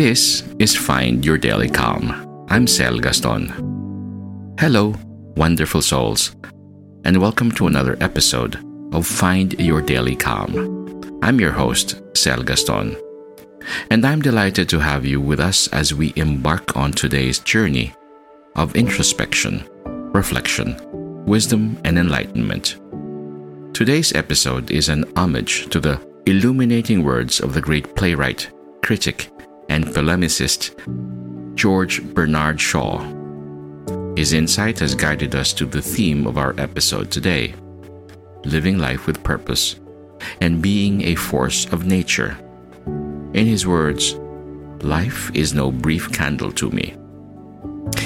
This is Find Your Daily Calm. I'm Sel Gaston. Hello, wonderful souls, and welcome to another episode of Find Your Daily Calm. I'm your host, Sel Gaston, and I'm delighted to have you with us as we embark on today's journey of introspection, reflection, wisdom, and enlightenment. Today's episode is an homage to the illuminating words of the great playwright, critic, and polemicist George Bernard Shaw. His insight has guided us to the theme of our episode today living life with purpose and being a force of nature. In his words, life is no brief candle to me.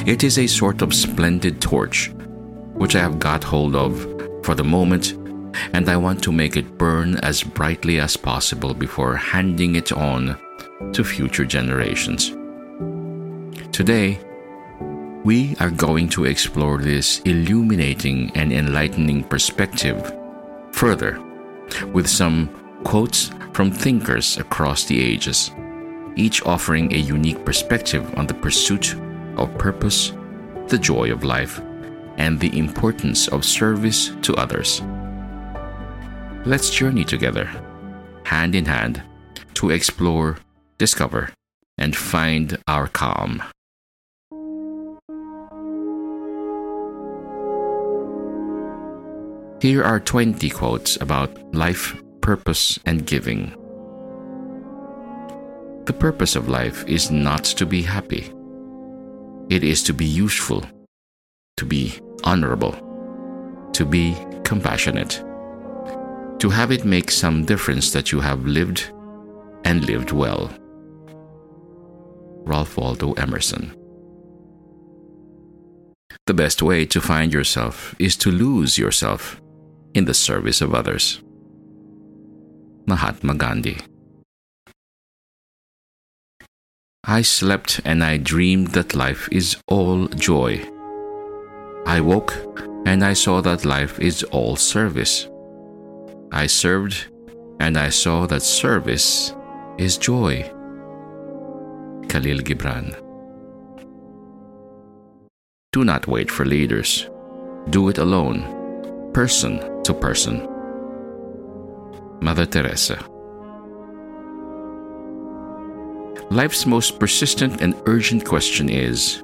It is a sort of splendid torch which I have got hold of for the moment, and I want to make it burn as brightly as possible before handing it on to future generations. Today, we are going to explore this illuminating and enlightening perspective further with some quotes from thinkers across the ages, each offering a unique perspective on the pursuit of purpose, the joy of life, and the importance of service to others. Let's journey together, hand in hand, to explore discover, and find our calm. Here are 20 quotes about life, purpose, and giving. The purpose of life is not to be happy. It is to be useful, to be honorable, to be compassionate, to have it make some difference that you have lived and lived well. Ralph Waldo Emerson. The best way to find yourself is to lose yourself in the service of others. Mahatma Gandhi. I slept and I dreamed that life is all joy. I woke and I saw that life is all service. I served and I saw that service is joy. Khalil Gibran. Do not wait for leaders. Do it alone, person to person. Mother Teresa. Life's most persistent and urgent question is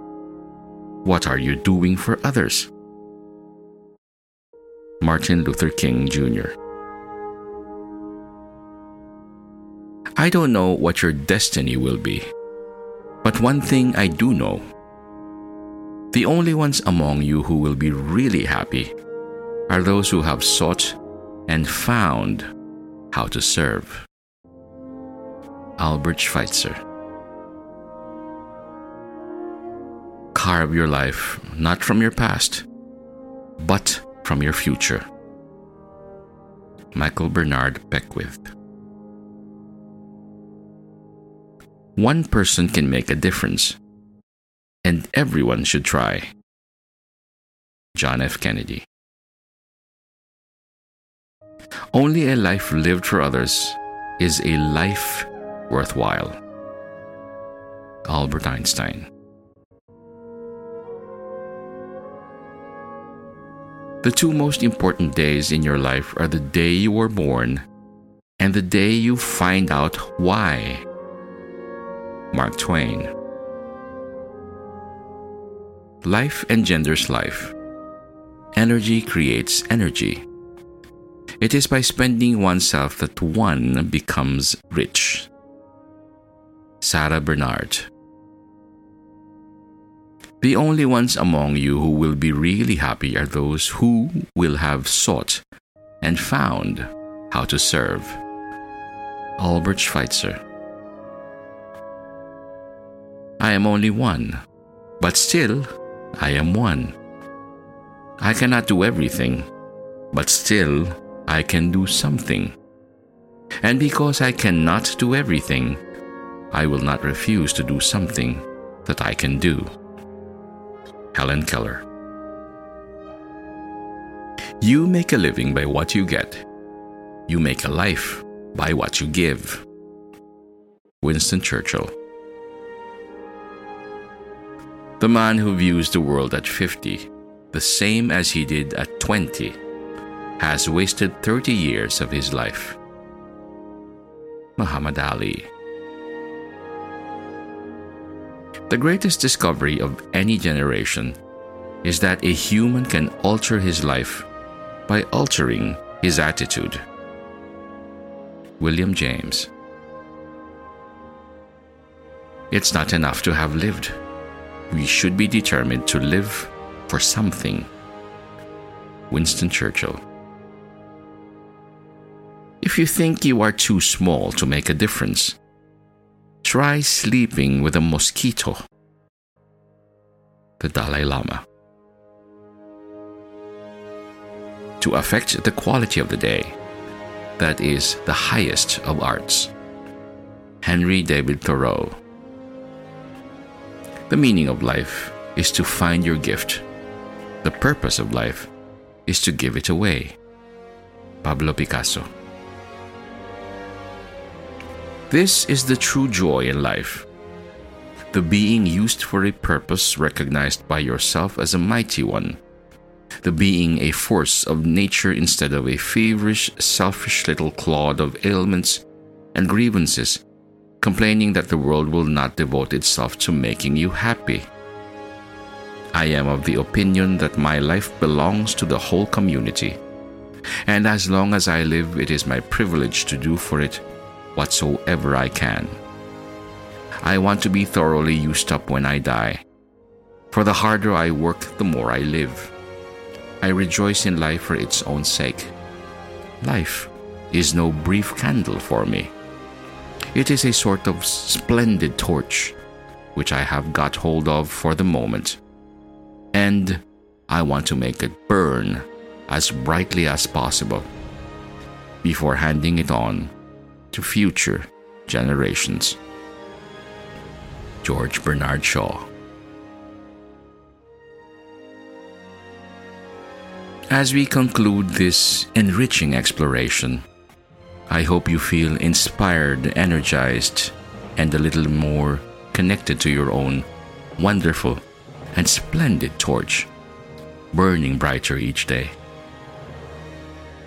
What are you doing for others? Martin Luther King Jr. I don't know what your destiny will be. But one thing I do know the only ones among you who will be really happy are those who have sought and found how to serve. Albert Schweitzer. Carve your life not from your past, but from your future. Michael Bernard Beckwith. One person can make a difference, and everyone should try. John F. Kennedy. Only a life lived for others is a life worthwhile. Albert Einstein. The two most important days in your life are the day you were born and the day you find out why. Mark Twain. Life engenders life. Energy creates energy. It is by spending oneself that one becomes rich. Sarah Bernhardt. The only ones among you who will be really happy are those who will have sought and found how to serve. Albert Schweitzer. I am only one, but still I am one. I cannot do everything, but still I can do something. And because I cannot do everything, I will not refuse to do something that I can do. Helen Keller. You make a living by what you get. You make a life by what you give. Winston Churchill. The man who views the world at 50, the same as he did at 20, has wasted 30 years of his life. Muhammad Ali. The greatest discovery of any generation is that a human can alter his life by altering his attitude. William James. It's not enough to have lived. We should be determined to live for something. Winston Churchill. If you think you are too small to make a difference, Try sleeping with a mosquito. The Dalai Lama. To affect the quality of the day, that is the highest of arts. Henry David Thoreau. The meaning of life is to find your gift. The purpose of life is to give it away. Pablo Picasso. This is the true joy in life. The being used for a purpose recognized by yourself as a mighty one. The being a force of nature instead of a feverish, selfish little clod of ailments and grievances, complaining that the world will not devote itself to making you happy. I am of the opinion that my life belongs to the whole community, and as long as I live, it is my privilege to do for it whatsoever I can. I want to be thoroughly used up when I die. For the harder I work, the more I live. I rejoice in life for its own sake. Life is no brief candle for me. It is a sort of splendid torch, which I have got hold of for the moment. And I want to make it burn as brightly as possible before handing it on to future generations. George Bernard Shaw. As we conclude this enriching exploration, I hope you feel inspired, energized, and a little more connected to your own wonderful and splendid torch, burning brighter each day.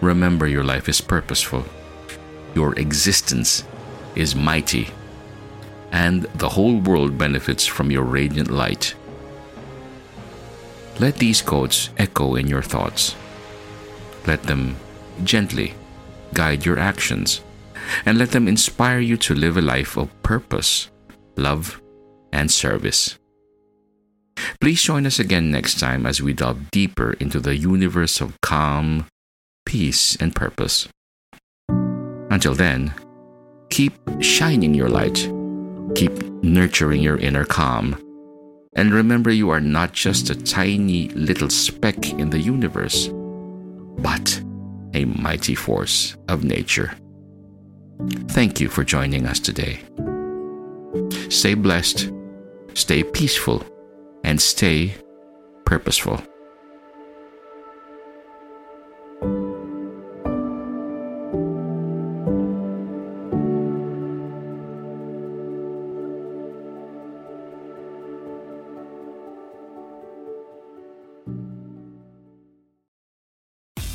Remember, your life is purposeful your existence is mighty, and the whole world benefits from your radiant light. Let these quotes echo in your thoughts. Let them gently guide your actions, and let them inspire you to live a life of purpose, love, and service. Please join us again next time as we delve deeper into the universe of calm, peace, and purpose. Until then, keep shining your light, keep nurturing your inner calm, and remember you are not just a tiny little speck in the universe, but a mighty force of nature. Thank you for joining us today. Stay blessed, stay peaceful, and stay purposeful.